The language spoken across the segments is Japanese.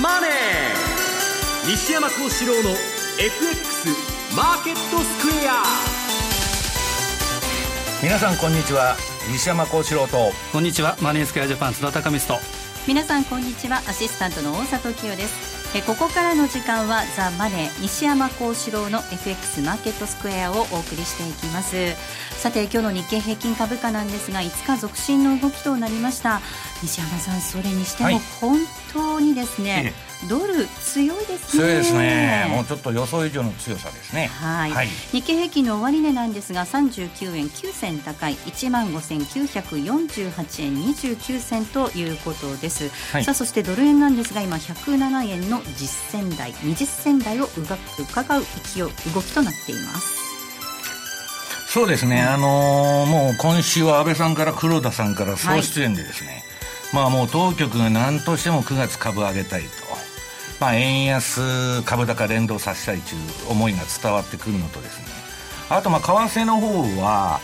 マネー」西山幸四郎の FX マーケットスクエア。皆さんこんにちは。西山幸四郎と。こんにちは。マネースクエアジャパン津田隆光と。皆さんこんにちは。アシスタントの大里清ですえここからの時間はザ・マネー西山幸四郎の FX マーケットスクエアをお送りしていきます。さて今日の日経平均株価なんですが5日続伸の動きとなりました。西山さんそれにしても本当にですね、はいドル強いですね。強いですね。もうちょっと予想以上の強さですね。はい。はい、日経平均の終値なんですが39円9銭高い。1万5948円29銭ということです、はい、さあそしてドル円なんですが今107円の実践台20銭台をうが伺う勢い動きとなっています。そうですね、あのー、もう今週は安倍さんから黒田さんから総出演でですね、はい、まあもう当局が何としても9月株上げたいと。まあ、円安株高連動させたいという思いが伝わってくるのとですね。あとまあ為替の方は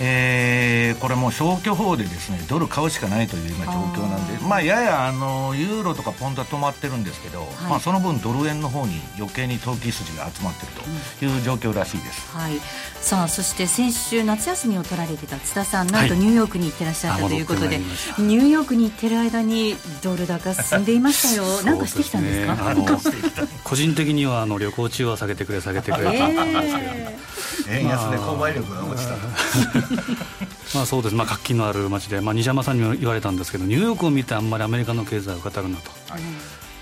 えー、これも消去法でですねドル買うしかないという今状況なんで。まあ、ややあのユーロとかポンドは止まってるんですけど、はい、まあ、その分ドル円の方に余計に投機筋が集まってるという状況らしいです、うん、はい、さあそして先週夏休みを取られてた津田さんなんとニューヨークに行ってらっしゃったということで、はい、ニューヨークに行ってる間にドル高進んでいましたよ。なんかしてきたんですか、ね、個人的にはあの旅行中は下げてくれ下げてくれと思ったんですけど、円安で購買力が落ちた まあそうです、まあ、活気のある街で、まあ、西山さんにも言われたんですけどニューヨークを見てあんまりアメリカの経済を語るなと、はい、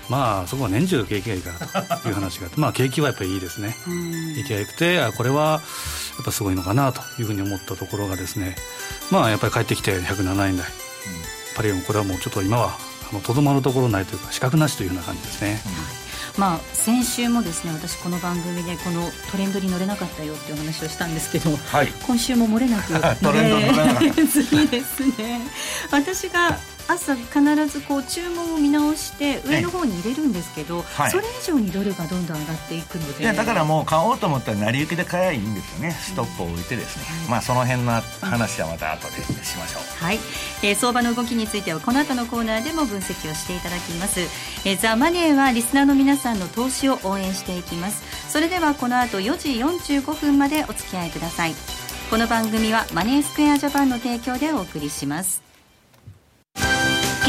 まあそこは年中景気がいいからという話があってまあ景気はやっぱりいいですね。景気が良くてこれはやっぱすごいのかなというふうに思ったところがですねまあやっぱり帰ってきて107円台、うん、パリオンこれはもうちょっと今はとどまるところないというか資格なしというような感じですね。うんまあ、先週もですね私この番組でこのトレンドに乗れなかったよっていうお話をしたんですけど、はい、今週も漏れなく 乗れずにですね私が朝必ずこう注文を見直して上の方に入れるんですけど、はい、それ以上にドルがどんどん上がっていくのでいやだからもう買おうと思ったら成り行きで買えばいいんですよね。ストップを置いてですね、うん、まあその辺の話はまた後でしましょう。はい、えー、相場の動きについてはこの後のコーナーでも分析をしていただきます、えー、ザ・マネーはリスナーの皆さんの投資を応援していきます。それではこの後4時45分までお付き合いください。この番組はマネースクエアジャパンの提供でお送りします。気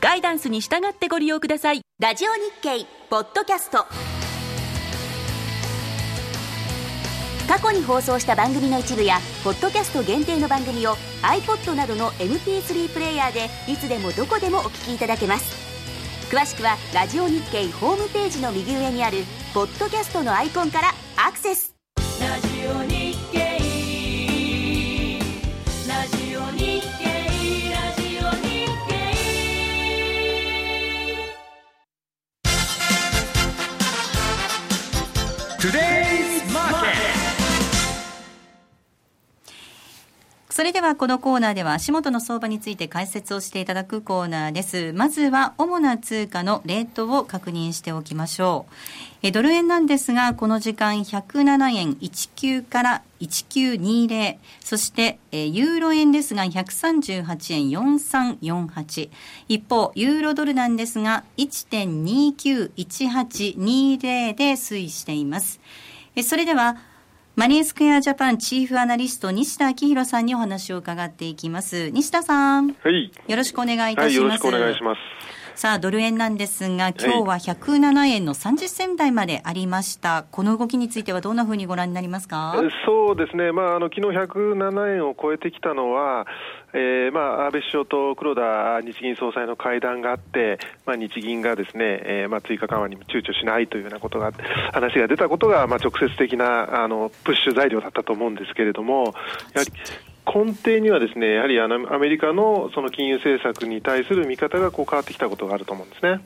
ガイダンスに従ってご利用ください。ラジオ日経ポッドキャスト。過去に放送した番組の一部やポッドキャスト限定の番組を iPod などの MP3 プレイヤーでいつでもどこでもお聞きいただけます。詳しくはラジオ日経ホームページの右上にあるポッドキャストのアイコンからアクセス。Today それではこのコーナーでは足元の相場について解説をしていただくコーナーです。まずは主な通貨のレートを確認しておきましょう。えドル円なんですが、この時間107円19から1920、そしてえユーロ円ですが138円4348、一方、ユーロドルなんですが1.291820で推移しています。えそれでは、マネースクエアジャパンチーフアナリスト西田明宏さんにお話を伺っていきます。西田さん。はい。よろしくお願いいたします。はい、よろしくお願いします。さあ、ドル円なんですが、今日は107円の30銭台までありました。この動きについてはどんなふうにご覧になりますか？そうですね。まあ、あの、昨日107円を超えてきたのは、えーまあ、安倍首相と黒田日銀総裁の会談があって、まあ、日銀がですね、えーまあ、追加緩和にも躊躇しないというようなことが話が出たことが、まあ、直接的なあのプッシュ材料だったと思うんですけれども、やはり根底にはですねやはりアメリカのその金融政策に対する見方がこう変わってきたことがあると思うんですね。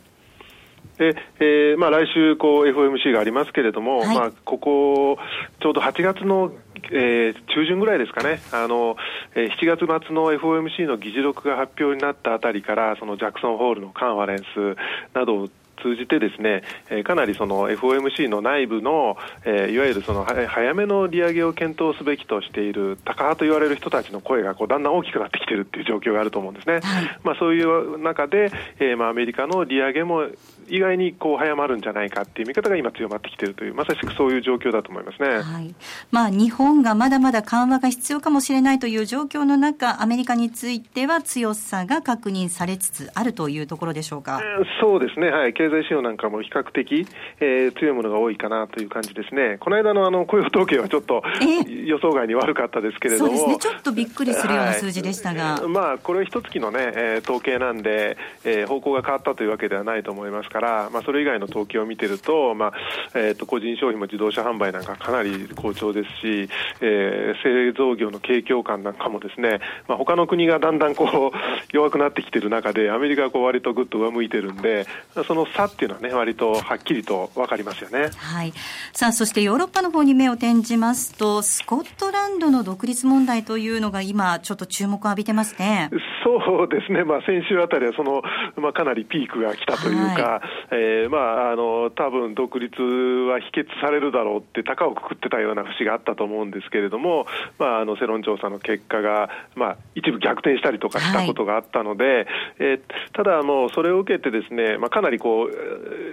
でえーまあ、来週こう FOMC がありますけれども、はいまあ、ここ、ちょうど8月の、えー中旬ぐらいですかね、あのえー7月末の FOMC の議事録が発表になったあたりから、そのジャクソンホールのカンファレンスなどを通じてですね、えーかなりその FOMC の内部の、えーいわゆるそのは早めの利上げを検討すべきとしている高派と言われる人たちの声がこうだんだん大きくなってきているっていう状況があると思うんですね。まあそういう中で、えーまあアメリカの利上げも意外にこう早まるんじゃないかっていう見方が今強まってきているというまさしくそういう状況だと思いますね。はい。まあ、日本がまだまだ緩和が必要かもしれないという状況の中、アメリカについては強さが確認されつつあるというところでしょうか？うんそうですね、はい、経済指標なんかも比較的、えー強いものが多いかなという感じですね、この間のあの雇用統計はちょっとえ？予想外に悪かったですけれども、そうですね。ちょっとびっくりするような数字でしたが。はいまあ、これは一月の、ねえー統計なんで、えー方向が変わったというわけではないと思いますから、まあ、それ以外の統計を見てると、まあえーと個人消費も自動車販売なんかかなり好調ですし、えー製造業の景況感なんかもですね、まあ、他の国がだんだんこう 弱くなってきてる中で、アメリカはこう割とぐっと上向いてるんで、その差っていうのはね、割とはっきりと分かりますよね。はい。さあ、そしてヨーロッパの方に目を転じますと、スコットランドの独立問題というのが今、ちょっと注目を浴びてますね。そうですね、まあ、先週あたりはその、まあ、かなりピークが来たというか、えーまあ、あの多分独立は否決されるだろうって、高をくくってたような節があったと思うんですけれども、まあ、あの世論調査の結果が、まあ、一部逆転したりとかしたことがあったので、えーただ、もうそれを受けて、ですね、まあ、かなりこう、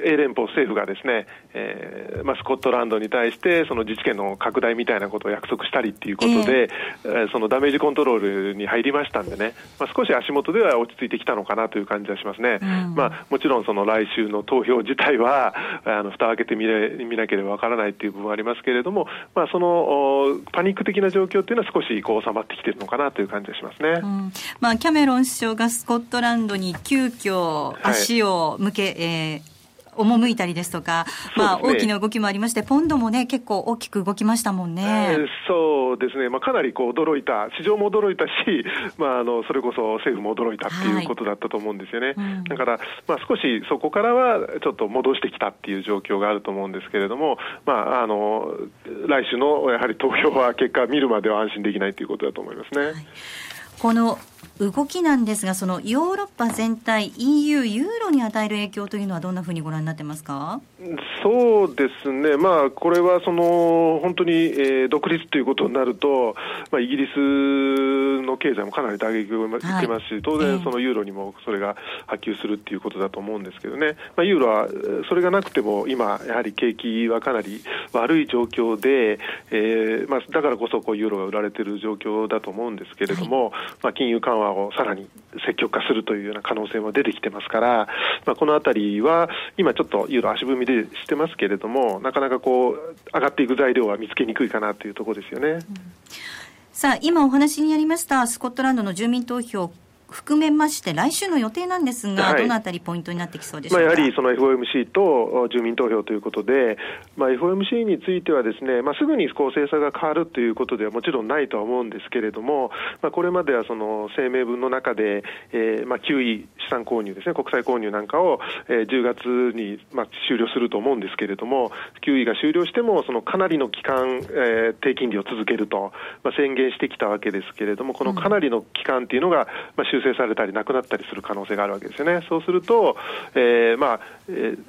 英連邦政府がですね、えーまあ、スコットランドに対して、その自治権の拡大みたいなことを約束したりっていうことで、えーそのダメージコントロールに入りましたんでね、まあ、少し足元では落ち着いてきたのかなという感じはしますね。うんまあ、もちろんその来週の投票自体は、あの蓋を開けてみれ見なければわからないっていう部分はありますけれども、まあ、そのおパニック的な状況っていうのは少しこう収まってきてるのかなという感じがしますね。うんまあ、キャメロン首相がスコットランドに急遽足を向け、えー赴いたりですとか、まあ、大きな動きもありまして、ポンドもね、結構大きく動きましたもんえ。ーそうですね、まあ、かなりこう驚いた、市場も驚いたし、まあ、あのそれこそ政府も驚いたっていうことだったと思うんですよね、うんだから、まあ、少しそこからはちょっと戻してきたっていう状況があると思うんですけれども、まあ、あの来週のやはり投票は結果、見るまでは安心できないということだと思いますね。この動きなんですが、そのヨーロッパ全体、EU、ユーロに与える影響というのは、どんなふうにご覧になってますか？そうですね、まあ、これはその本当に、えー独立ということになると、まあ、イギリスの経済もかなり打撃を受けますし、当ええ然、そのユーロにもそれが波及するっていうことだと思うんですけどね、まあ、ユーロはえーそれがなくても、今、やはり景気はかなり悪い状況で、えーまあ、だからこそこうユーロが売られている状況だと思うんですけれども、まあ、金融緩和をさらに積極化するというような可能性も出てきてますから、まあ、このあたりは、今ちょっとユーロ足踏みでしてますけれども、なかなかこう、上がっていく材料は見つけにくいかなというところですよね。さあ、今お話にありました、スコットランドの住民投票含めまして、来週の予定なんですが、はいどのあたりポイントになってきそうでしょまあ、うか。やはりその FOMC と住民投票ということで、まあ、FOMC についてはですね、まあ、すぐにこう政策が変わるということではもちろんないとは思うんですけれども、まあ、これまではその声明文の中で、えーまあ、QE 資産購入ですね、国債購入なんかを、えー10月にまあ終了すると思うんですけれども、QE が終了しても、そのかなりの期間、えー低金利を続けると、まあ、宣言してきたわけですけれども、このかなりの期間っていうのが、まあ、修正されたりなくなったりする可能性があるわけですよね。そうすると、えーまあえー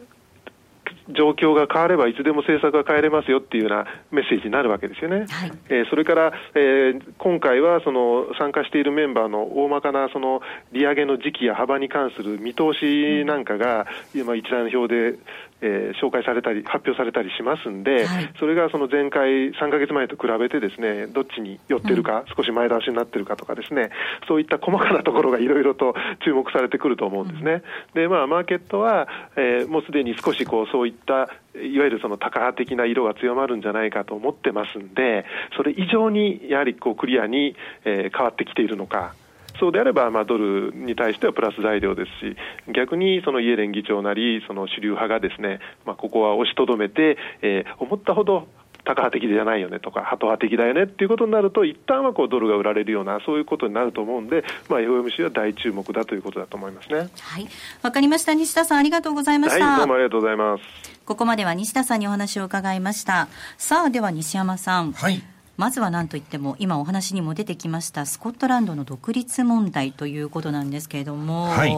状況が変わればいつでも政策が変えれますよっていうようなメッセージになるわけですよね。はいえーそれから、えー今回はその参加しているメンバーの大まかなその利上げの時期や幅に関する見通しなんかが、今一覧表で、えー紹介されたり発表されたりしますんで、はいそれがその前回3ヶ月前と比べてですねどっちに寄ってるか、少し前倒しになってるかとかですねそういった細かなところがいろいろと注目されてくると思うんですね。でまあマーケットは、えーもうすでに少しこうそういったいわゆるそのタカ派的な色が強まるんじゃないかと思ってますんで、それ以上にやはりこうクリアに、えー変わってきているのか。そうであれば、まあ、ドルに対してはプラス材料ですし、逆にそのイエレン議長なり、その主流派がですね、まあ、ここは押しとどめて、えー思ったほどタカ派的じゃないよねとか、ハト派的だよねっていうことになると、一旦はこうドルが売られるような、そういうことになると思うんで、まあ、FOMC は大注目だということだと思いますね。はい。わかりました。西田さん、ありがとうございました。はい、どうもありがとうございます。ここまでは西田さんにお話を伺いました。さあ、では西山さん。はい。まずは何といっても今お話にも出てきましたスコットランドの独立問題ということなんですけれども、はい、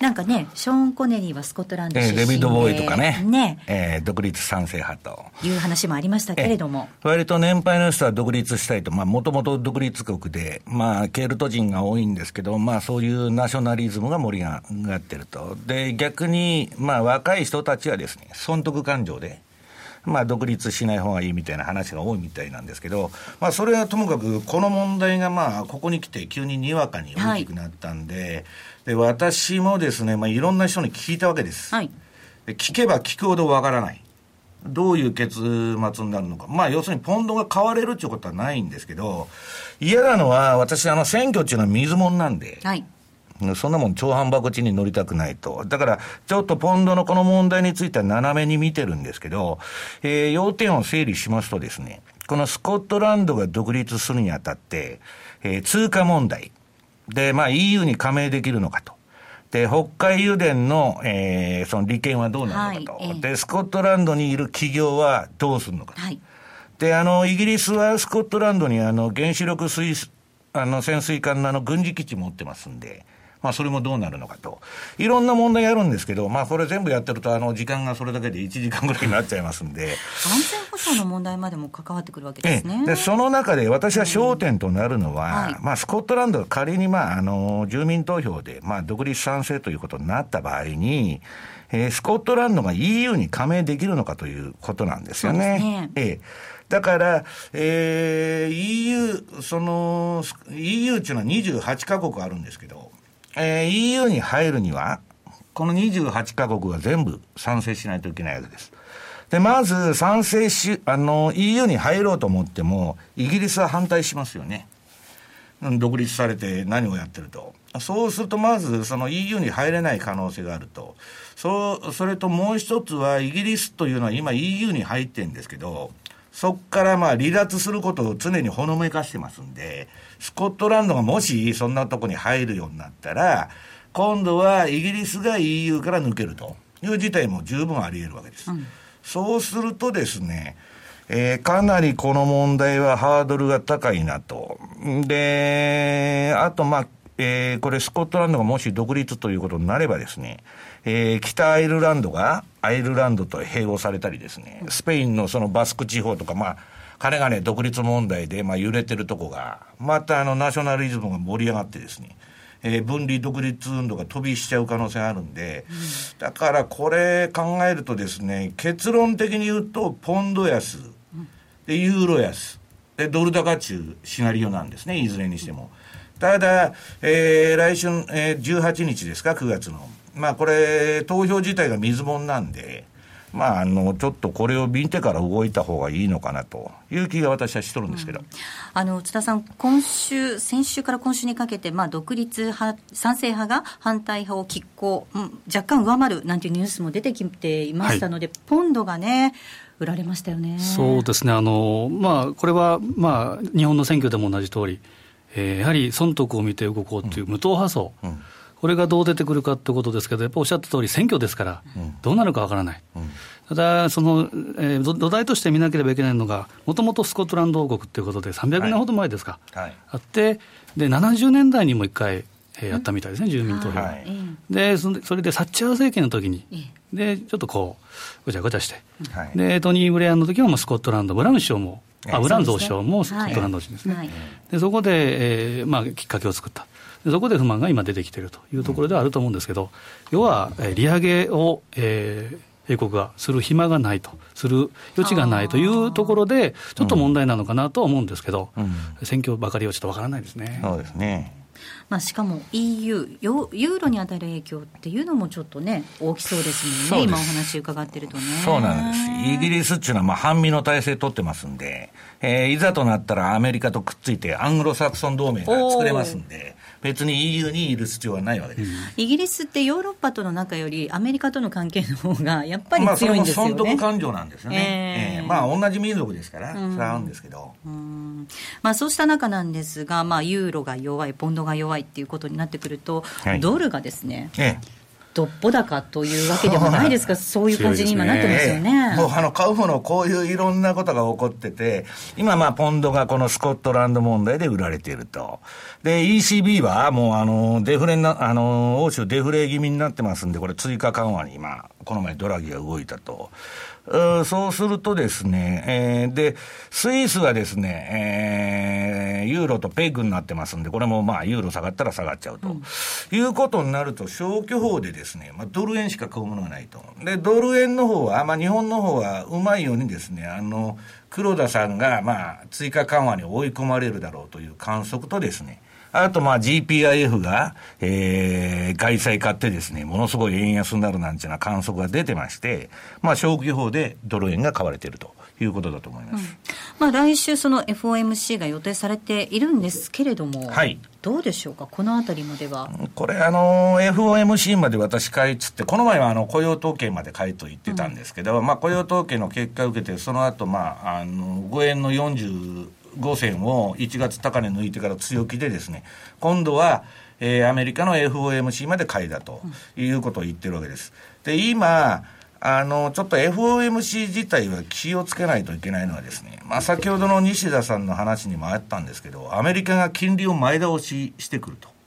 なんかね、ショーン・コネリーはスコットランド出身で、えー、デビッド・ボーイとかね、ねえー、独立賛成派と。いう話もありましたけれども。割と年配の人は独立したいと、まあ、もともと独立国で、まあ、ケルト人が多いんですけど、まあ、そういうナショナリズムが盛り上がってると。で、逆に、まあ、若い人たちはですね、損得感情で、まあ、独立しない方がいいみたいな話が多いみたいなんですけど、まあ、それはともかく、この問題がまあ、ここに来て急ににわかに大きくなったんで、はい、で私もですね、まあ、いろんな人に聞いたわけです。はい、聞けば聞くほどわからない。どういう結末になるのか。まあ、要するにポンドが買われるっていうことはないんですけど、嫌なのは、私、あの、選挙っていうのは水物なんで、はい、そんなもん超反爆地に乗りたくないと。だから、ちょっとポンドのこの問題については斜めに見てるんですけど、えー、要点を整理しますとですね、このスコットランドが独立するにあたって、えー、通貨問題。で、まあ EU に加盟できるのかと。で、北海油田の、えー、その利権はどうなるのかと、はい、で、スコットランドにいる企業はどうするのかと。はい、で、あの、イギリスはスコットランドにあの、原子力水、あの、潜水艦のあの、軍事基地持ってますんで、まあ、それもどうなるのかと。いろんな問題あるんですけど、まあ、これ全部やってると、あの、時間がそれだけで1時間ぐらいになっちゃいますんで。安全保障の問題までも関わってくるわけですね。で、その中で私は焦点となるのは、うんはい、まあ、スコットランドが仮に、まあ、あの、住民投票で、まあ、独立賛成ということになった場合に、えー、スコットランドが EU に加盟できるのかということなんですよね。ねええだから、えー、EU、その、EU っていうのは28カ国あるんですけど、えー、EU に入るには、この28カ国が全部賛成しないといけないわけです。で、まず賛成し、あの、EU に入ろうと思っても、イギリスは反対しますよね。独立されて何をやってると。そうすると、まず、その EU に入れない可能性があると。そう、それともう一つは、イギリスというのは今 EU に入ってるんですけど、そこからまあ離脱することを常にほのめかしてますんで、スコットランドがもしそんなとこに入るようになったら、今度はイギリスが EU から抜けるという事態も十分あり得るわけです。うん、そうするとですね、えー、かなりこの問題はハードルが高いなと。で、あと、まあ、えー、これスコットランドがもし独立ということになればですね、えー、北アイルランドがアイルランドと併合されたりですね、スペインのそのバスク地方とか、まあ、彼がね、独立問題で、まあ、揺れてるとこが、またあの、ナショナリズムが盛り上がってですね、えー、分離独立運動が飛びしちゃう可能性があるんで、だからこれ考えるとですね、結論的に言うと、ポンド安、で、ユーロ安、で、ドル高中シナリオなんですね、いずれにしても。ただ、えー、来週、えー、18日ですか、9月の。まあこれ、投票自体が水物なんで、まあ、あのちょっとこれを見てから動いた方がいいのかなという気が私はしとるんですけど、うん、あの津田さん、今週、先週から今週にかけて、まあ、独立派、賛成派が反対派を拮抗、うん、若干上回るなんていうニュースも出てきていましたので、はい、ポンドがね、売られましたよね。そうですね、あのまあ、これは、まあ、日本の選挙でも同じ通り、えー、やはり損得を見て動こうという無党派層。うんうんこれがどう出てくるかということですけど、やっぱおっしゃった通り、選挙ですから、どうなるかわからない、うん、ただ、その、えー、土台として見なければいけないのが、もともとスコットランド王国ということで、300年ほど前ですか、はい。はい、あって、で70年代にも一回、えー、やったみたいですね、住民投票、はい、でそれでサッチャー政権の時に、でちょっとこう、ごちゃごちゃして、でトニー・ブレアンの時はもうスコットランド、ブラウン首相も、あブラウン増相もスコットランド人ですね、でそこで、えーまあ、きっかけを作った。そこで不満が今出てきているというところではあると思うんですけど、要は、利上げを、えー、英国がする暇がないと、する余地がないというところで、ちょっと問題なのかなとは思うんですけど、うん、選挙ばかりはちょっとわからないですね。そうですねまあ、しかも EU、ユーロに与える影響っていうのもちょっとね、大きそうですもんね、今お話伺ってるとね。そうなんです。イギリスっていうのはまあ半身の体制取ってますんで、えー、いざとなったらアメリカとくっついてアングロサクソン同盟が作れますんで、別に EU にいる必要はないわけです。イギリスってヨーロッパとの仲よりアメリカとの関係の方がやっぱり強いんですよね。まあ、それも損得感情なんですよね。えー、えー、まあ同じ民族ですから、それは合うんですけど。まあそうした中なんですが、まあユーロが弱い、ポンドが弱いっていうことになってくると、はい、ドルがですね、ええどっぽ高というわけでもないですか、そういう感じに今なってますよね。もうあの買うもの、こういういろんなことが起こってて、今、まあ、ポンドがこのスコットランド問題で売られていると。で、ECB はもうあの、デフレな、あの、欧州デフレ気味になってますんで、これ追加緩和に今、この前ドラギが動いたと。そうするとですね、えー、で、スイスはですね、えー、ユーロとペグになってますんで、これもまあ、ユーロ下がったら下がっちゃうと。うん、いうことになると、消去法でですね、まあ、ドル円しか買うものがないと。で、ドル円の方は、まあ、日本の方はうまいようにですね、あの、黒田さんが、まあ、追加緩和に追い込まれるだろうという観測とですね、あと、まあ、GPIF が、えー、外債買ってですね、ものすごい円安になるなんていうような観測が出てまして、まあ、消去法でドル円が買われていると。いうことだと思います、うん、まあ、来週、その FOMC が予定されているんですけれども、はい、どうでしょうか、このあたりまでは。これ、あの FOMC まで私、買いつって、この前はあの雇用統計まで買いと言ってたんですけど、うん、まあ、雇用統計の結果を受けて、その後、まああの5円の40 5線を1月高値抜いてから強気でですね、今度は、えー、アメリカの FOMC まで買いだということを言ってるわけです。で、今、あの、ちょっと FOMC 自体は気をつけないといけないのはですね、まあ先ほどの西田さんの話にもあったんですけど、アメリカが金利を前倒ししてくると。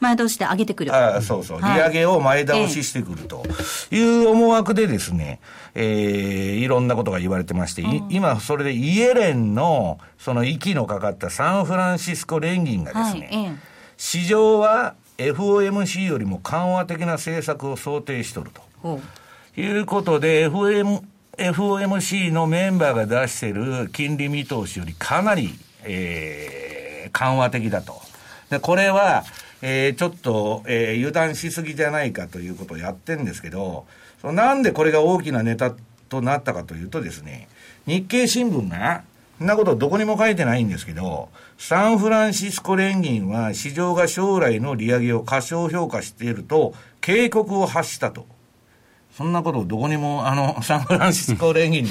前倒しで上げてくる。あそうそう、利上げを前倒ししてくると。いう思惑でですね、えー、いろんなことが言われてまして、今それでイエレンのその息のかかったサンフランシスコ連銀がですね、はい、市場は FOMC よりも緩和的な政策を想定しとると。いうことで、FM、FOMC のメンバーが出している金利見通しよりかなり、えー、緩和的だと。で、これは、えー、ちょっと、えー、油断しすぎじゃないかということをやってるんですけど、そのなんでこれが大きなネタとなったかというとですね、日経新聞が、そんなことどこにも書いてないんですけど、サンフランシスコ連銀は市場が将来の利上げを過小評価していると警告を発したと。そんなことどこにも、あの、サンフランシスコ連銀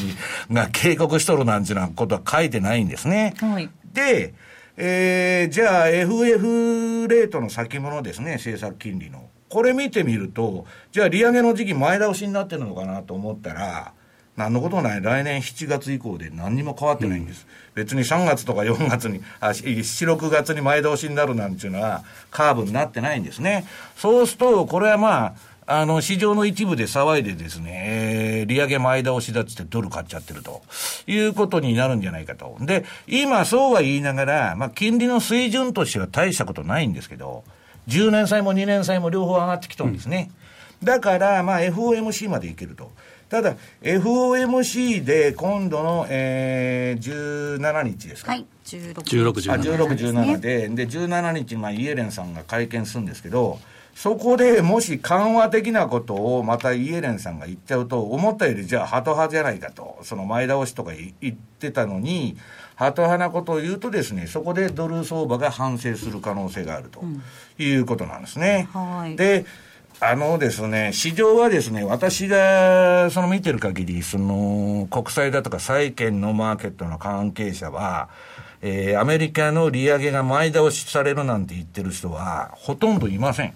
が警告しとるなんていうようなことは書いてないんですね。はい、で、えー、じゃあ FF レートの先物ですね、政策金利の。これ見てみると、じゃあ利上げの時期前倒しになってるのかなと思ったら、何のことない来年7月以降で何にも変わってないんです。うん、別に3月とか4月に、あ、7、6月に前倒しになるなんていうのはカーブになってないんですね。そうすると、これはまあ、あの、市場の一部で騒いでですね、えー、利上げ前倒しだっつってドル買っちゃってるということになるんじゃないかと。で、今そうは言いながら、まあ、金利の水準としては大したことないんですけど、10年債も2年債も両方上がってきたんですね。うん、だから、まあ、FOMC までいけると。ただ、FOMC で今度の、えー、17日ですか？はい。16、16 17。あ、16、17で、で、17日に、まあ、イエレンさんが会見するんですけど、そこでもし緩和的なことをまたイエレンさんが言っちゃうと、思ったよりじゃあ、ハト派じゃないかと、その前倒しとか言ってたのに、ハト派なことを言うとですね、そこでドル相場が反省する可能性があるということなんですね。うんはい、で、あのですね、市場はですね、私がその見てる限り、その国債だとか債券のマーケットの関係者は、えー、アメリカの利上げが前倒しされるなんて言ってる人はほとんどいません。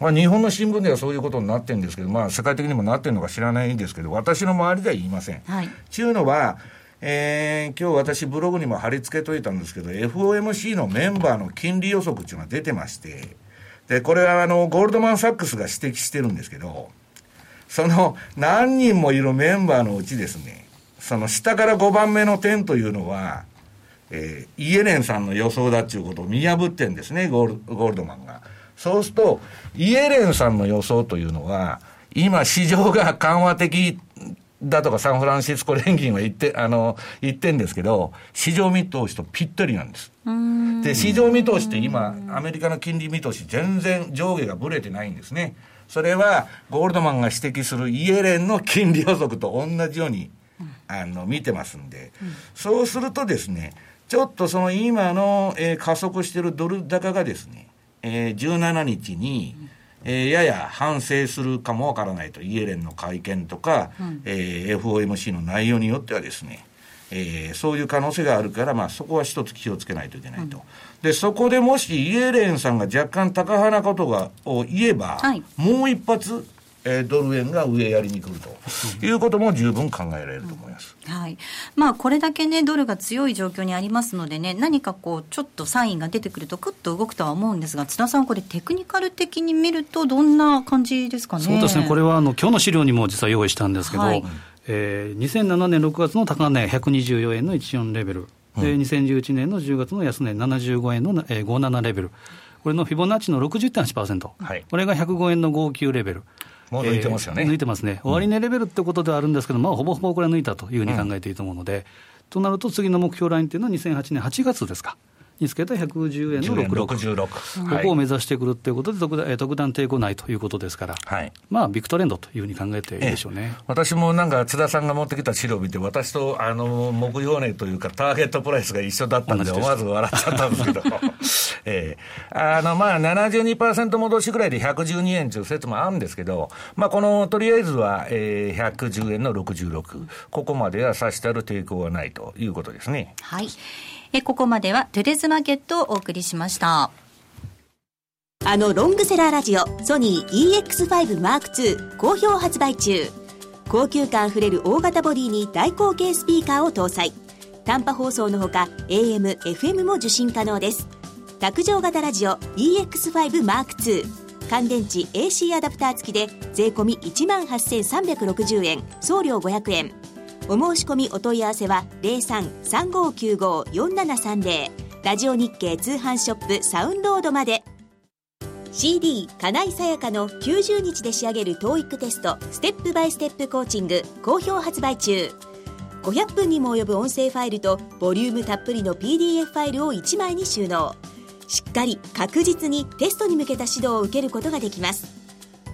まあ、日本の新聞ではそういうことになってるんですけど、まあ、世界的にもなってるのか知らないんですけど、私の周りでは言いません。はい。ちゅうのは、えー、今日私ブログにも貼り付けといたんですけど、FOMC のメンバーの金利予測っていうのが出てまして、で、これはあの、ゴールドマン・サックスが指摘してるんですけど、その何人もいるメンバーのうちですね、その下から5番目の点というのは、えー、イエレンさんの予想だっていうことを見破ってんですね、ゴールゴールドマンが。そうすると、イエレンさんの予想というのは、今市場が緩和的だとかサンフランシスコ連銀は言って、あの、言ってんですけど、市場見通しとぴったりなんです。で、市場見通しって今、アメリカの金利見通し全然上下がぶれてないんですね。それは、ゴールドマンが指摘するイエレンの金利予測と同じように、あの、見てますんで、そうするとですね、ちょっとその今の、えー、加速しているドル高がですね、えー、17日に、えー、やや反省するかもわからないと、イエレンの会見とか、うん、えー、FOMC の内容によってはですね、えー、そういう可能性があるから、まあ、そこは一つ気をつけないといけないと、うん、でそこでもしイエレンさんが若干高派なことがを言えば、はい、もう一発、えー、ドル円が上やりに来ると。いうことも十分考えられると思います、うん、はい。まあ、これだけ、ね、ドルが強い状況にありますのでね、何かこうちょっとサインが出てくると、くっと動くとは思うんですが、津田さん、これ、テクニカル的に見ると、どんな感じですかね？そうですね。これはあの今日の資料にも実は用意したんですけど、はい。えー、2007年6月の高値124円の14レベル、うん、で2011年の10月の安値75円の、えー、57レベル、これのフィボナッチの60.8%、はい、これが105円の59レベル。もう抜いてますよね、えー、抜いてますね、終値レベルってことではあるんですけど、まあ、ほぼほぼこれは抜いたというふうに考えていいと思うので、うん、となると、次の目標ラインっていうのは2008年8月ですか。につけた110円の66、66ここを目指してくるということで特段、特段抵抗ないということですから、はい、まあ、ビッグトレンドというふうに考えていいでしょうね、私もなんか津田さんが持ってきた資料を見て、私とあの目標値というか、ターゲットプライスが一緒だったんで、思わず笑っちゃったんですけど、えー、あのまあ72%戻しぐらいで112円という説もあるんですけど、まあ、このとりあえずは、えー、110円の66、ここまではさしてある抵抗はないということですね。はいえここまではトゥデズマーケットをお送りしました。あのロングセラーラジオソニー EX5M2 好評発売中。高級感あふれる大型ボディに大口径スピーカーを搭載。短波放送のほか AM、FM も受信可能です。卓上型ラジオ EX5M2 乾電池 AC アダプター付きで税込1万8360円。送料500円。お申し込みお問い合わせは0335954730ラジオ日経通販ショップサウンロードまで。CD 金井さやかの90日で仕上げる TOEIC テスト。ステップバイステップコーチング。好評発売中。500分にも及ぶ音声ファイルとボリュームたっぷりの PDF ファイルを1枚に収納。しっかり確実にテストに向けた指導を受けることができます。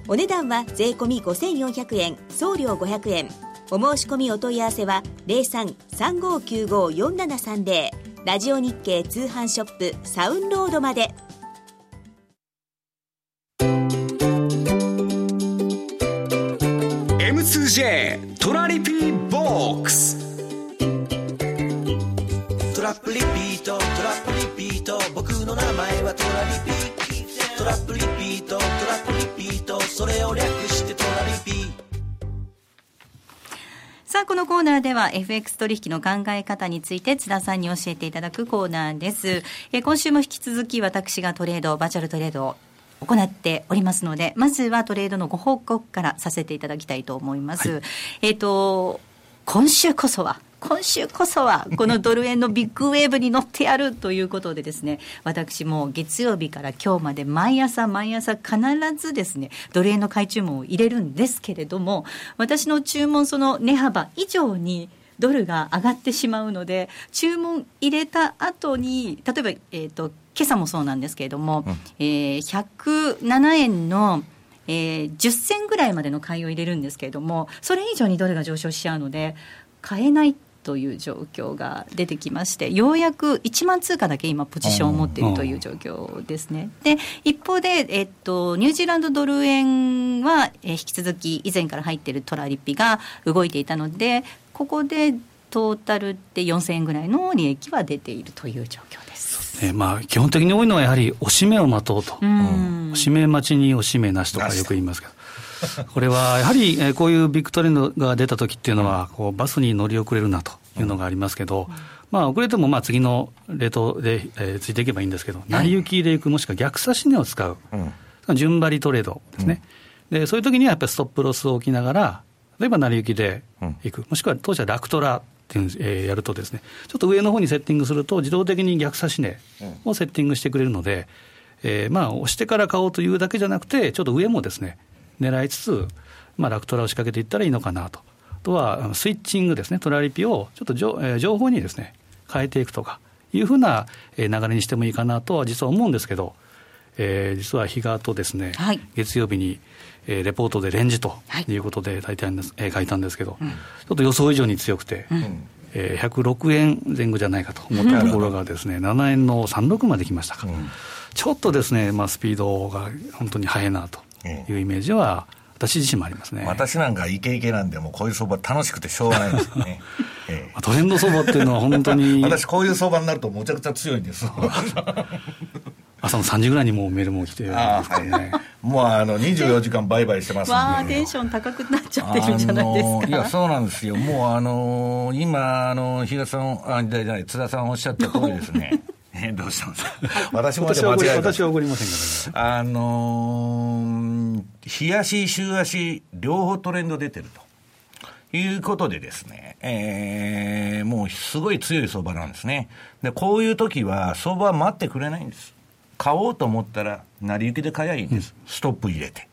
お値段は税込5400円。送料500円。お申し込みお問い合わせは0335954730ラジオ日経通販ショップサウンロードまで。M2J トラリピーボックス。トラップリピートトラップリピート。僕の名前はトラリピトラップリピートトラップリピート。それを略してトラリピーさあ、このコーナーでは FX 取引の考え方について津田さんに教えていただくコーナーです。え今週も引き続き私がトレード、バーチャルトレードを行っておりますので、まずはトレードのご報告からさせていただきたいと思います。はい、えっ、と、今週こそは、今週こそはこのドル円のビッグウェーブに乗ってやるということでですね私も月曜日から今日まで毎朝毎朝必ずですねドル円の買い注文を入れるんですけれども私の注文その値幅以上にドルが上がってしまうので注文入れた後に例えば、えーと、今朝もそうなんですけれども、うん、えー、107円のえー、10銭ぐらいまでの買いを入れるんですけれどもそれ以上にドルが上昇しちゃうので買えないという状況が出てきましてようやく1万通貨だけ今ポジションを持っているという状況ですね。で一方で、えっと、ニュージーランドドル円は、え引き続き以前から入っているトラリピが動いていたのでここでトータルで4000円ぐらいの利益は出ているという状況です。ねまあ、基本的に多いのはやはりおしめを待とうと、おしめ待ちにおしめなしとかよく言いますけど。これはやはり、えこういうビッグトレンドが出たときっていうのは、こうバスに乗り遅れるなというのがありますけど、まあ、遅れてもまあ次のレートで、えー、ついていけばいいんですけど、成り行きでいく、もしくは逆差し値を使う、うん、順張りトレードですね、うん、で、そういう時にはやっぱりストップロスを置きながら、例えば成り行きでいく、もしくは当社ラクトラっていう、えー、やるとですね、ちょっと上の方にセッティングすると、自動的に逆差し値をセッティングしてくれるので、えー、まあ押してから買おうというだけじゃなくて、ちょっと上もですね、狙いつつ、まあ、ラクトラを仕掛けていったらいいのかなと。あとは、スイッチングですね、トラリピをちょっと情,、えー、情報にですね、変えていくとかいうふうな流れにしてもいいかなとは実は思うんですけど、えー、実は日がとですね、はい、月曜日に、えー、レポートでレンジとい。うことで大体、えー、書いたんですけど、うん、ちょっと予想以上に強くて、うん、えー、106円前後じゃないかと思ったところがですね、7円の36まで来ましたか、うん、ちょっとですね、まあ、スピードが本当に速いなというイメージは、私自身もありますね。私なんかイケイケなんで、もうこういう相場楽しくてしょうがないんですよね。ええ、トレンド相場っていうのは本当に私こういう相場になるとむちゃくちゃ強いんです 朝の3時ぐらいにもうメールも来て、ね、はい、もうあの24時間売買してますんで。わあテンション高くなっちゃってるんじゃないですか？いやそうなんですよ。もうあの今あの比嘉さんあじゃない津田さんおっしゃった通りですねえどうしたんですか私も間違え私は怒りませんから、ね、あのー、日足週足両方トレンド出てるということでですね、えー、もうすごい強い相場なんですね。で、こういう時は相場は待ってくれないんです。買おうと思ったら、成り行きで買えばいいんです。ストップ入れて。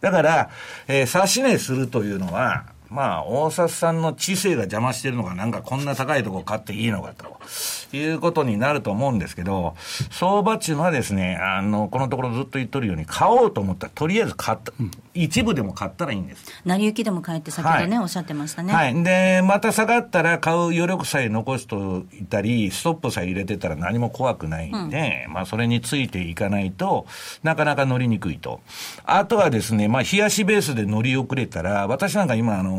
だから、えー、指し値するというのは、まあ、大札さんの知性が邪魔してるのか、なんかこんな高いとこ買っていいのかということになると思うんですけど、相場中はですね、あの、このところずっと言っとるように、買おうと思ったら、とりあえず買った、うん、一部でも買ったらいいんです。成り行きでも買えって先ほどね、はい、おっしゃってましたね。はい。で、また下がったら買う余力さえ残すといたり、ストップさえ入れてたら何も怖くないんで、うん、まあ、それについていかないとなかなか乗りにくいと。あとはですね、まあ、冷やしベースで乗り遅れたら、私なんか今、あの、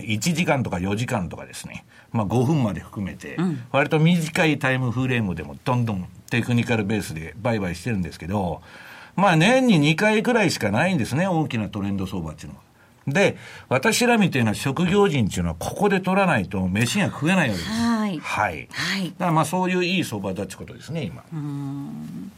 1時間とか4時間とかですね、まあ、5分まで含めて、割と短いタイムフレームでもどんどんテクニカルベースで売買してるんですけど、まあ年に2回くらいしかないんですね、大きなトレンド相場っていうのは。で、私らみたいな職業人っていうのは、ここで取らないと飯が食えないわけです。はい。はい。はい、だからまあそういういい相場だってことですね、今。うん。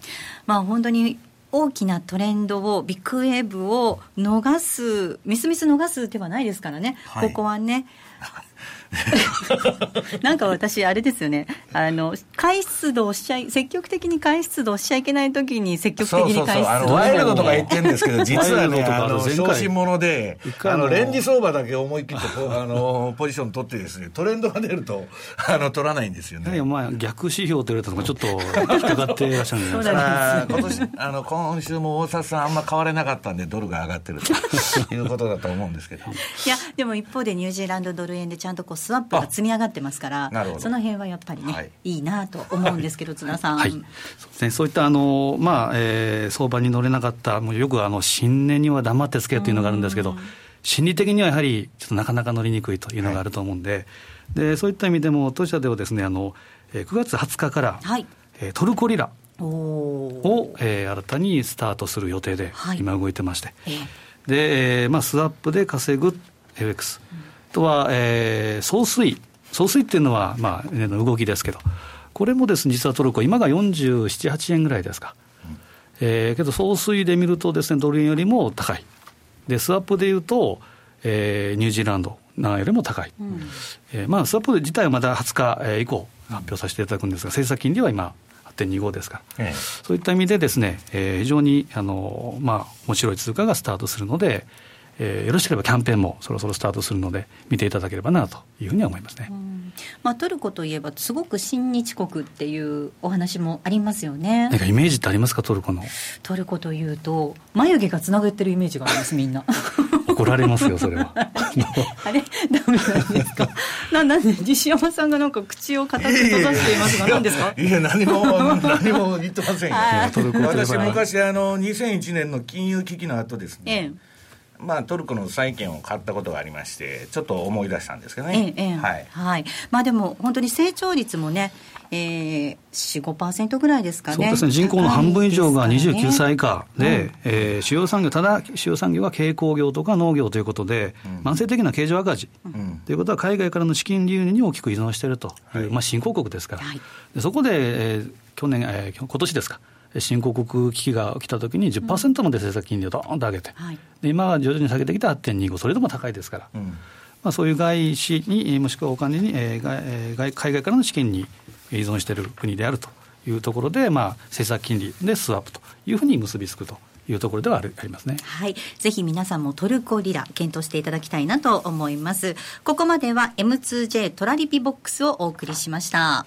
まあ本当に大きなトレンドを、ビッグウェーブを逃す、みすみす逃すではないですからね、はい、ここはね。なんか私、あれですよね、あの買い出動しちゃい、積極的に買い出動しちゃいけないときに、積極的に買い出動ワイルドとか言ってるんですけど、実はね、あの小心者で、あのレンジ相場だけ思い切って あのポジション取ってですね、トレンドが出ると、あの取らないんですよね。まあ、逆指標と言われたのが、ちょっと引っかかっていらっしゃるんじゃないですか。今年あの今週も大札さん、あんま買われなかったんで、ドルが上がってるということだと思うんですけど。いや、でも一方で、ニュージーランドドル円でちゃんとこうスワップが積み上がってますから、その辺はやっぱりね、はい、いいなと思うんですけど、津田さん。はい、そうですね、そういったあの、まあえー、相場に乗れなかった、もうよくあの新年には黙ってつけというのがあるんですけど、心理的にはやはり、ちょっとなかなか乗りにくいというのがあると思うんで、はい、でそういった意味でも、当社ではですね、あの9月20日から、はい。えー、トルコリラを、えー、新たにスタートする予定で、今動いてまして、えー、で、えーまあ、スワップで稼ぐ FX。うんとは、えー、総水、総水っていうのは、まあ、動きですけど、これもですね、実はトルコ、今が47、8円ぐらいですか。うん、えー、けど、総水で見るとですね、ドル円よりも高い。で、スワップでいうと、えー、ニュージーランド。なんよりも高い。うん、えー、まあ、スワップ自体はまだ20日以降発表させていただくんですが、政策金利は今、8.25ですから、ええ、そういった意味でですね、えー、非常にあの、まあ、面白い通貨がスタートするので、えー、よろしければキャンペーンもそろそろスタートするので、見ていただければなというふうには思いますね、まあ、トルコといえば、すごく親日国っていうお話もありますよね。なんかイメージってありますか、トルコの。トルコというと、眉毛がつながってるイメージがあります、みんな。怒られますよ、それは。あれ、ダメなんですか？な、なんで、西山さんがなんか口を固く閉ざしていますが、何ですか？いや、何も、何も言ってませんよ。私、昔、あの、2001年の金融危機の後ですね。ええまあ、トルコの債券を買ったことがありまして、ちょっと思い出したんですけどね。ええ、はい、はい。まあでも、本当に成長率もね、えー、4、5%ぐらいですかね。そうですね。人口の半分以上が29歳以下で、うん、えー、主要産業、ただ、主要産業は軽工業とか農業ということで、うん、慢性的な経常赤字、うん、ということは、海外からの資金流入に大きく依存しているという、はい、まあ、新興国ですから。はい、でそこで、えー、去年、えー、今年ですか。新興国危機が起きたときに10%まで政策金利をどーんと上げて、はい、で今は徐々に下げてきた8.25、それでも高いですから、うん、まあ、そういう外資に、もしくはお金に、えー、外海外からの資金に依存している国であるというところで、まあ、政策金利でスワップというふうに結びつくと。いうところではありますね。はい。ぜひ皆さんもトルコリラ検討していただきたいなと思います。ここまでは M2J トラリピボックスをお送りしました。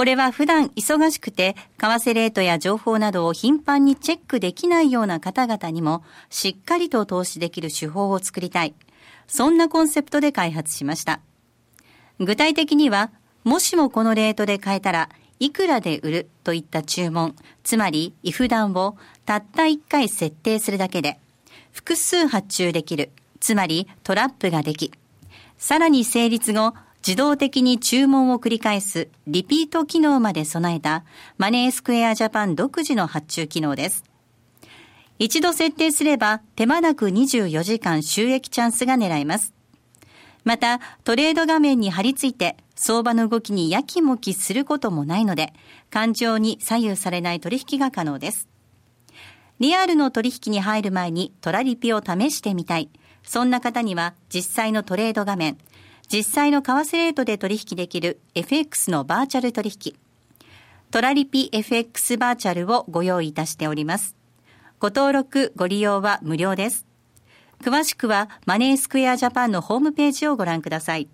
これは普段忙しくて、為替レートや情報などを頻繁にチェックできないような方々にも、しっかりと投資できる手法を作りたい。そんなコンセプトで開発しました。具体的には、もしもこのレートで買えたら、いくらで売るといった注文、つまり、イフダンをたった1回設定するだけで、複数発注できる、つまりトラップができ、さらに成立後、自動的に注文を繰り返すリピート機能まで備えたマネースクエアジャパン独自の発注機能です。一度設定すれば手間なく24時間収益チャンスが狙えます。また、トレード画面に貼り付いて相場の動きにやきもきすることもないので、感情に左右されない取引が可能です。リアルの取引に入る前にトラリピを試してみたい。そんな方には実際のトレード画面、実際の為替レートで取引できる FX のバーチャル取引、トラリピ FX バーチャルをご用意いたしております。ご登録、ご利用は無料です。詳しくはマネースクエアジャパンのホームページをご覧ください。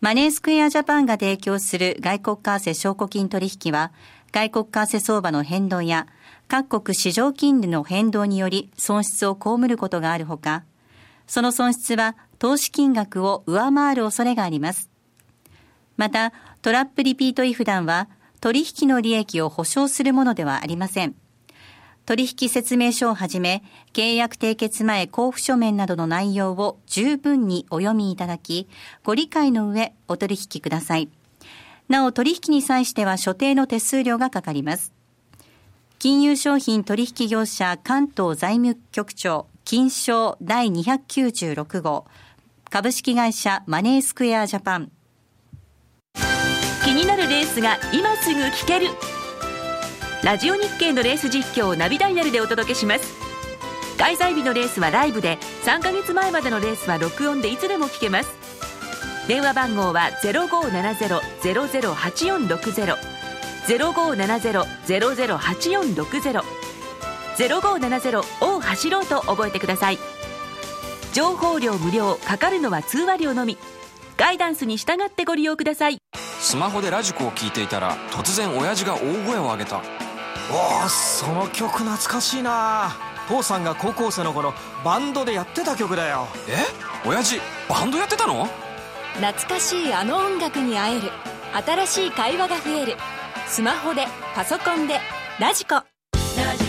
マネースクエアジャパンが提供する外国為替証拠金取引は、外国為替相場の変動や各国市場金利の変動により損失を被ることがあるほか、その損失は投資金額を上回る恐れがあります。また、トラップリピートイフダンは取引の利益を保証するものではありません。取引説明書をはじめ、契約締結前交付書面などの内容を十分にお読みいただき、ご理解の上お取引ください。なお、取引に際しては所定の手数料がかかります。金融商品取引業者関東財務局長金賞第296号株式会社マネースクエアジャパン。気になるレースが今すぐ聞ける。ラジオ日経のレース実況をナビダイヤルでお届けします。開催日のレースはライブで3ヶ月前までのレースは録音でいつでも聞けます。電話番号は0570-008460 0570-008460 0570を走ろうと覚えてください。情報量無料かかるのは通話料のみ。ガイダンスに従ってご利用ください。スマホでラジコを聞いていたら突然親父が大声を上げた。おおその曲懐かしいな。父さんが高校生の頃バンドでやってた曲だよ。え？親父バンドやってたの？懐かしいあの音楽に会える。新しい会話が増える。スマホでパソコンでラジコ。ラジオ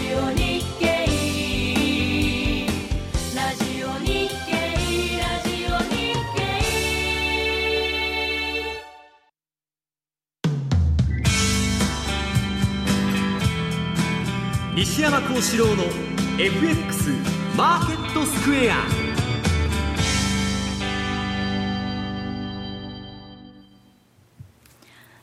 西山幸四郎の FX マーケットスクエア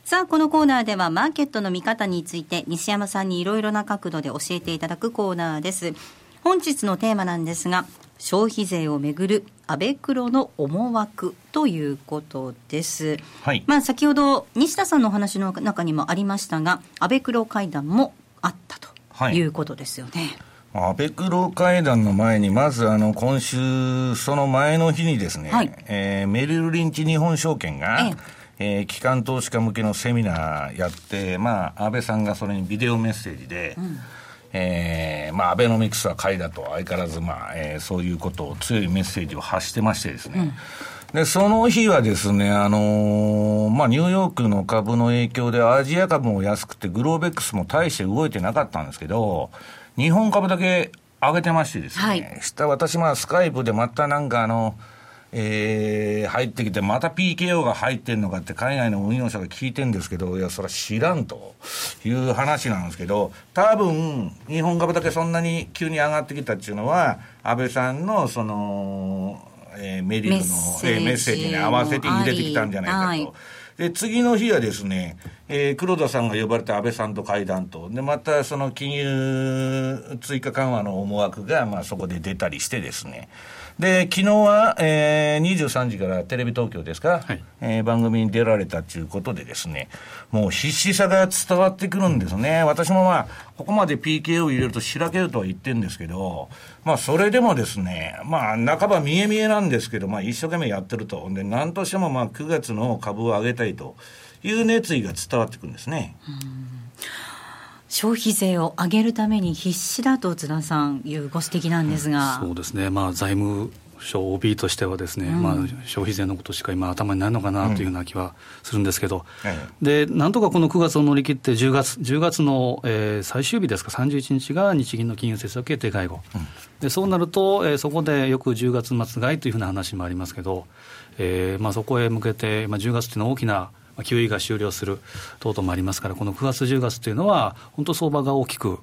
さあ、このコーナーではマーケットの見方について西山さんにいろいろな角度で教えていただくコーナーです。本日のテーマなんですが、消費税をめぐる安倍黒の思惑ということです。はい。まあ先ほど西田さんのお話の中にもありましたが、安倍黒会談もあったとい。うことですよね。はい、安倍黒会談の前に、まずあの今週、その前の日にですね、はい、えー、メリル・リンチ日本証券が、ええ。えー、機関投資家向けのセミナーやって、まあ、安倍さんがそれにビデオメッセージで、うん、えー、まあ、アベノミクスは買いだと、相変わらず、まあ、えー、そういうことを強いメッセージを発してましてですね、うん、で、その日はですね、あのー、まあ、ニューヨークの株の影響で、アジア株も安くて、グローベックスも大して動いてなかったんですけど、日本株だけ上げてましてですね、はい、下、私、まあ、スカイプでまたなんかあの、えー、入ってきて、また PKO が入ってんのかって海外の運用者が聞いてんですけど、いや、それは知らんという話なんですけど、多分、日本株だけそんなに急に上がってきたっていうのは、安倍さんの、その、えー、メリルのメッセージ。に合わせて入れてきたんじゃないかと。はい、で、次の日はですね、えー、黒田さんが呼ばれて安倍さんと会談と、で、またその金融追加緩和の思惑が、まあそこで出たりしてですね、で、昨日は、えー、23時からテレビ東京ですか、はい、えー、番組に出られたということでですね、もう必死さが伝わってくるんですね。私もまあ、ここまで PK を入れるとしらけるとは言ってるんですけど、まあ、それでもですね、まあ、半ば見え見えなんですけど、まあ、一生懸命やってると。で、なんとしてもまあ、9月の株を上げたいという熱意が伝わってくるんですね。消費税を上げるために必死だと津田さんいうご指摘なんですが、うん、そうですね、まあ、財務省 OB としてはですね、うん、まあ、消費税のことしか今頭にないのかなというような気はするんですけど、うん、でなんとかこの9月を乗り切って10月 ,10 月の、えー、最終日ですか31日が日銀の金融政策決定会合、うん、でそうなると、えー、そこでよく10月末買いというふうな話もありますけど、えーまあ、そこへ向けて、まあ、10月というのは大きな QE が終了する等々もありますから、この9月、10月というのは、本当、相場が大きく、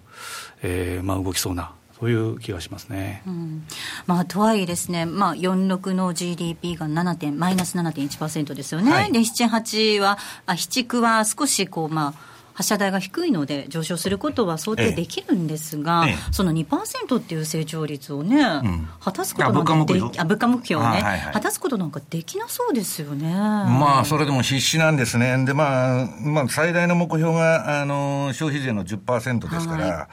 えーまあ、動きそうな。そういう気がしますね、うん。まあ、とはいえですね、まあ、46の GDP が7点マイナス7.1%ですよね、はい、で7、8は、あ7、9は少しこう、まあ、発射台が低いので上昇することは想定できるんですが、ええ、その2%っていう成長率をね、うん、果たすことなんかであ物価目標をね、はいはい、果たすことなんかできなそうですよね。まあ、それでも必死なんですね。で、まあ、まあ、最大の目標が、あの、消費税の10%ですから、はい。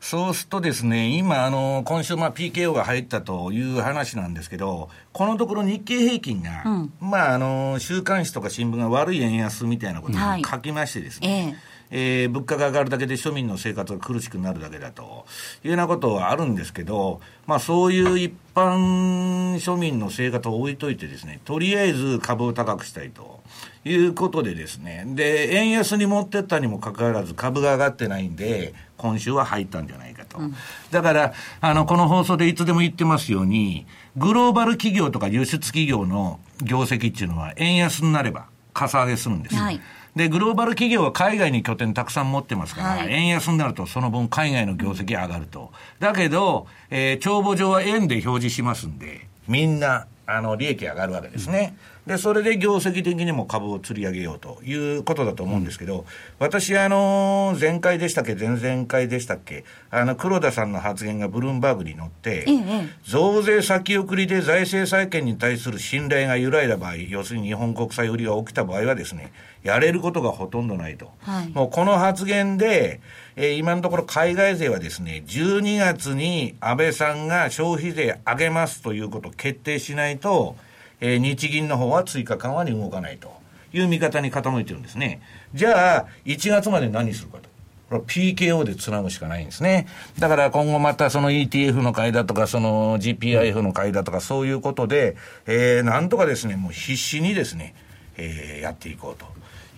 そうするとですね、今、あの、今週、まあ、PKO が入ったという話なんですけど、このところ日経平均が、うん、まあ、あの、週刊誌とか新聞が悪い円安みたいなことを書きましてですね、はいえええー、物価が上がるだけで庶民の生活が苦しくなるだけだというようなことはあるんですけど、まあ、そういう一般庶民の生活を置いといてですね、とりあえず株を高くしたいということでですね、で、円安に持ってったにもかかわらず株が上がってないんで、今週は入ったんじゃないかと。うん、だから、あの、この放送でいつでも言ってますように、グローバル企業とか輸出企業の業績っていうのは円安になれば、かさ上げするんです。はいで、グローバル企業は海外に拠点たくさん持ってますから、はい、円安になるとその分海外の業績上がると。だけど、えー、帳簿上は円で表示しますんで、みんな、あの、利益上がるわけですね。うんで、それで業績的にも株を釣り上げようということだと思うんですけど、私、あの、前回でしたっけ、前々回でしたっけ、あの、黒田さんの発言がブルームバーグに載って、増税先送りで財政再建に対する信頼が揺らいだ場合、要するに日本国債売りが起きた場合はですね、やれることがほとんどないと。はい、もうこの発言で、えー、今のところ海外勢はですね、12月に安倍さんが消費税上げますということを決定しないと、えー、日銀の方は追加緩和に動かないという見方に傾いてるんですね。じゃあ、1月まで何するかと。PKO でつなぐしかないんですね。だから今後またその ETF の買いだとか、その GPIF の買いだとか、そういうことで、えー、なんとかですね、もう必死にですね、えー、やっていこうと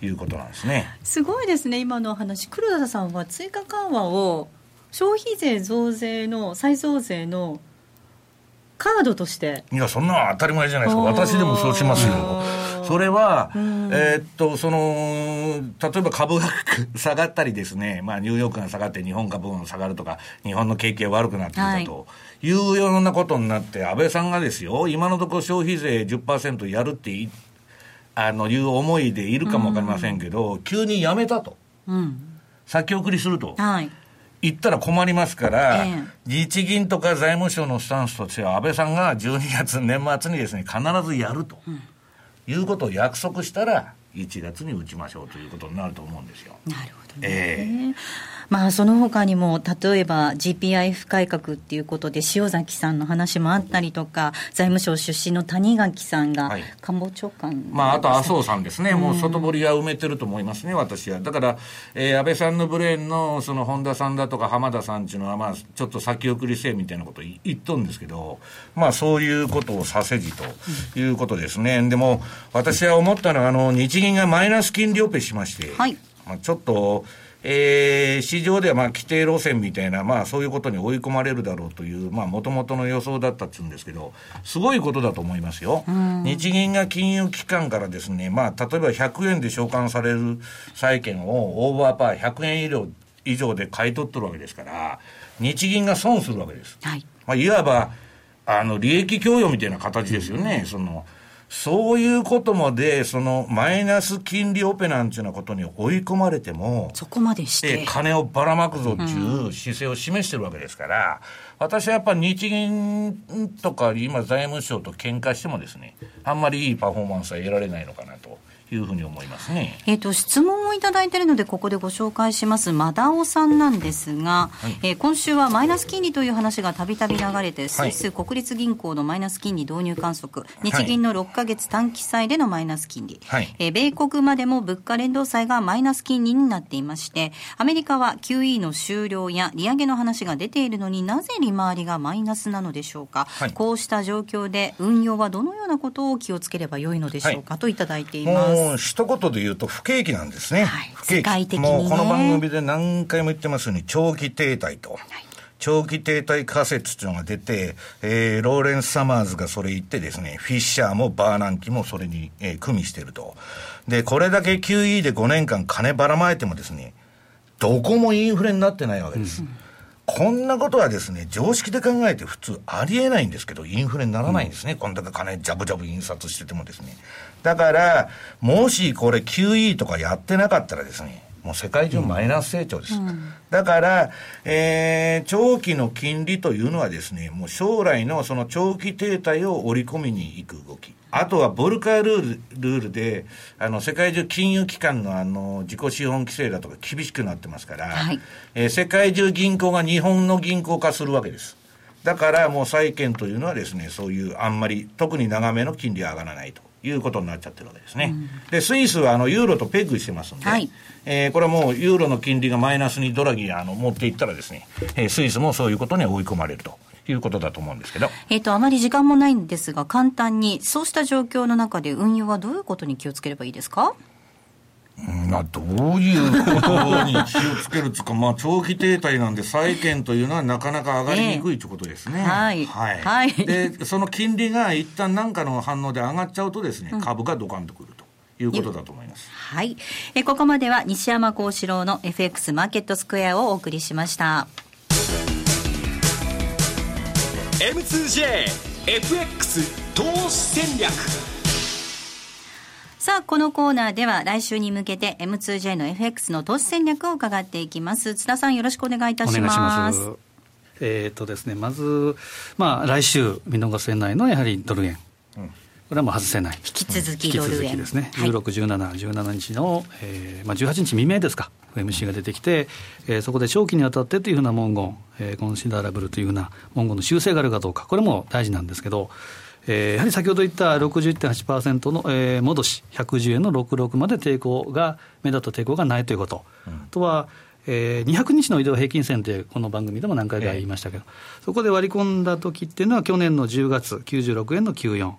いうことなんですね。すごいですね、今の話。黒田さんは追加緩和を消費税増税の再増税のカードとして。いやそんな当たり前じゃないですか。私でもそうしますよ。それは、えー、っとその例えば株が下がったりですね、まあ、ニューヨークが下がって日本株が下がるとか日本の景気が悪くなってきたと、い。うようなことになって安倍さんがですよ今のところ消費税10%やるってあのいう思いでいるかもわかりませんけど、急にやめたと、うん、先送りすると。はい言ったら困りますから、え日銀とか財務省のスタンスとしては、安倍さんが12月、年末にですね、必ずやると、いうことを約束したら、1月に打ちましょうということになると思うんですよ。なるほどね。えーまあ、その他にも、例えば GPIF 改革っていうことで、塩崎さんの話もあったりとか、財務省出身の谷垣さんが官房長官、はい、まあ、あと麻生さんですね、もう外堀は埋めてると思いますね、私は。だから、えー、安倍さんのブレーンのその本田さんだとか浜田さんっていうのは、まあ、ちょっと先送りせえみたいなこと言っとるんですけど、まあ、そういうことをさせじということですね。でも、私は思ったのは、あの、日銀がマイナス金利オペしまして、はい、まあ、ちょっと、えー、市場ではまあ規定路線みたいな、まあそういうことに追い込まれるだろうという、まあもともとの予想だったっつうんですけど、すごいことだと思いますよ。日銀が金融機関からですね、まあ例えば100円で償還される債券をオーバーパー100円以上以上で買い取ってるわけですから、日銀が損するわけです。はい。まあいわば、あの、利益供与みたいな形ですよね、その、そういうことまで、そのマイナス金利オペなんていうようなことに追い込まれても、そこまでして、金をばらまくぞっていう姿勢を示してるわけですから、うん、私はやっぱ日銀とか今財務省と喧嘩してもですね、あんまりいいパフォーマンスは得られないのかなと。いうふうに思いますね。えっ、ー、と質問をいただいているのでここでご紹介します。マダオさんなんですが、はい、えー、今週はマイナス金利という話がたびたび流れて、スイス国立銀行のマイナス金利導入観測、日銀の6か月短期債でのマイナス金利、はい、えー、米国までも物価連動債がマイナス金利になっていまして、アメリカは QE の終了や利上げの話が出ているのになぜ利回りがマイナスなのでしょうか、はい、こうした状況で運用はどのようなことを気をつければよいのでしょうか、といただいています。一言でで言うと不景気なんですね。はい、世界的に、ね、もうこの番組で何回も言ってますように、長期停滞と。はい長期停滞仮説というのが出て、えー、ローレンス・サマーズがそれ言ってですね、フィッシャーもバーナンキもそれに、えー、組みしてると。で、これだけ QE で5年間金ばらまいてもですね、どこもインフレになってないわけです。うんこんなことはですね、常識で考えて普通ありえないんですけど、インフレにならないんですね。うん、こんだけ金ジャブジャブ印刷しててもですね。だから、もしこれ QE とかやってなかったらですね、もう世界中マイナス成長です。うん、だから、えー、長期の金利というのはですね、もう将来のその長期停滞を織り込みに行く動き。あとはボルカールールルールで、あの、世界中金融機関のあの、自己資本規制だとか厳しくなってますから、はい、えー、世界中銀行が日本の銀行化するわけです。だからもう債券というのはですね、そういうあんまり、特に長めの金利は上がらないと。いうことになっちゃってるわけですね。うん、で、スイスはあのユーロとペグしてますんで、はい、えー、これはもうユーロの金利がマイナスにドラギあの持っていったらですね、えー、スイスもそういうことに追い込まれると。いうことだと思うんですけど。えっ、ー、と、あまり時間もないんですが、簡単に、そうした状況の中で運用はどういうことに気をつければいいですか？まあ、どういうことに気をつけるっていうか、まあ、長期停滞なんで、債券というのはなかなか上がりにくいということですね。えー、はい。はい。はい、で、その金利が一旦何かの反応で上がっちゃうとですね、株がドカンとくると。いうことだと思います。はい。え、ここまでは西山幸四郎の FX マーケットスクエアをお送りしました。M2J FX 投資戦略さあ、このコーナーでは来週に向けて M2J の FX の投資戦略を伺っていきます。津田さんよろしくお願いいたします。ますえっ、ー、とですね、まず、まあ来週見逃せないのはやはりドル円。うんこれはもう外せない。引き続きドル円。ですね。16、17、17日の、えー、まあ18日未明ですか。MC が出てきて、えー、そこで長期にわたってというふうな文言、えー、コンシダラブルというふうな文言の修正があるかどうか、これも大事なんですけど、えー、やはり先ほど言った61.8%の、えー、戻し、110円の66まで抵抗が、目立った抵抗がないということ、うん、あとは、えー、200日の移動平均線って、この番組でも何回か言いましたけど、えー、そこで割り込んだ時っていうのは、去年の10月、96円の94。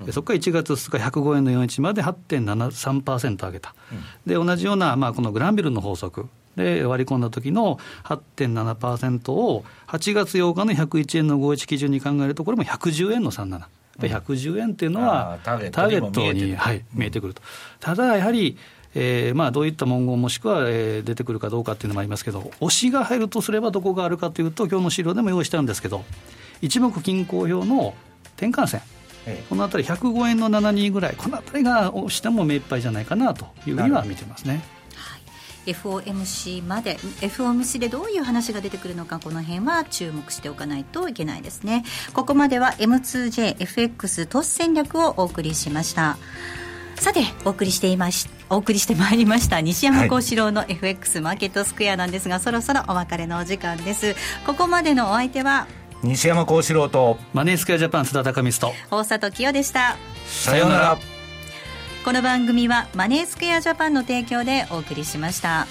うん、そこから1月2日、105円の41まで8.73%上げた、うん、で同じような、まあ、このグランビルの法則。で割り込んだ時の8.7%を8月8日の101円の51基準に考えると、これも110円の37。110円っていうのは、ターゲットにはい、見えてくると。ただやはりえーまあ、どういった文言もしくは、えー、出てくるかどうかっていうのもありますけど、押しが入るとすればどこがあるかというと、今日の資料でも用意したんですけど、一目均衡表の転換線、ええ、このあたり105円の72ぐらい、このあたりが押しても目いっぱいじゃないかなというふうには見てますね。FOMC まで FOMC でどういう話が出てくるのかこの辺は注目しておかないといけないですね。ここまでは M2JFX 投資戦略をお送りしました。さてお送りしていましお送りしてまいりました西山幸四郎の FX マーケットスクエアなんですが、はい、そろそろお別れのお時間です。ここまでのお相手は西山幸四郎と。マネースクエアジャパン須田貴光と。大里清でした。さようなら。この番組はマネースクエアジャパンの提供でお送りしました。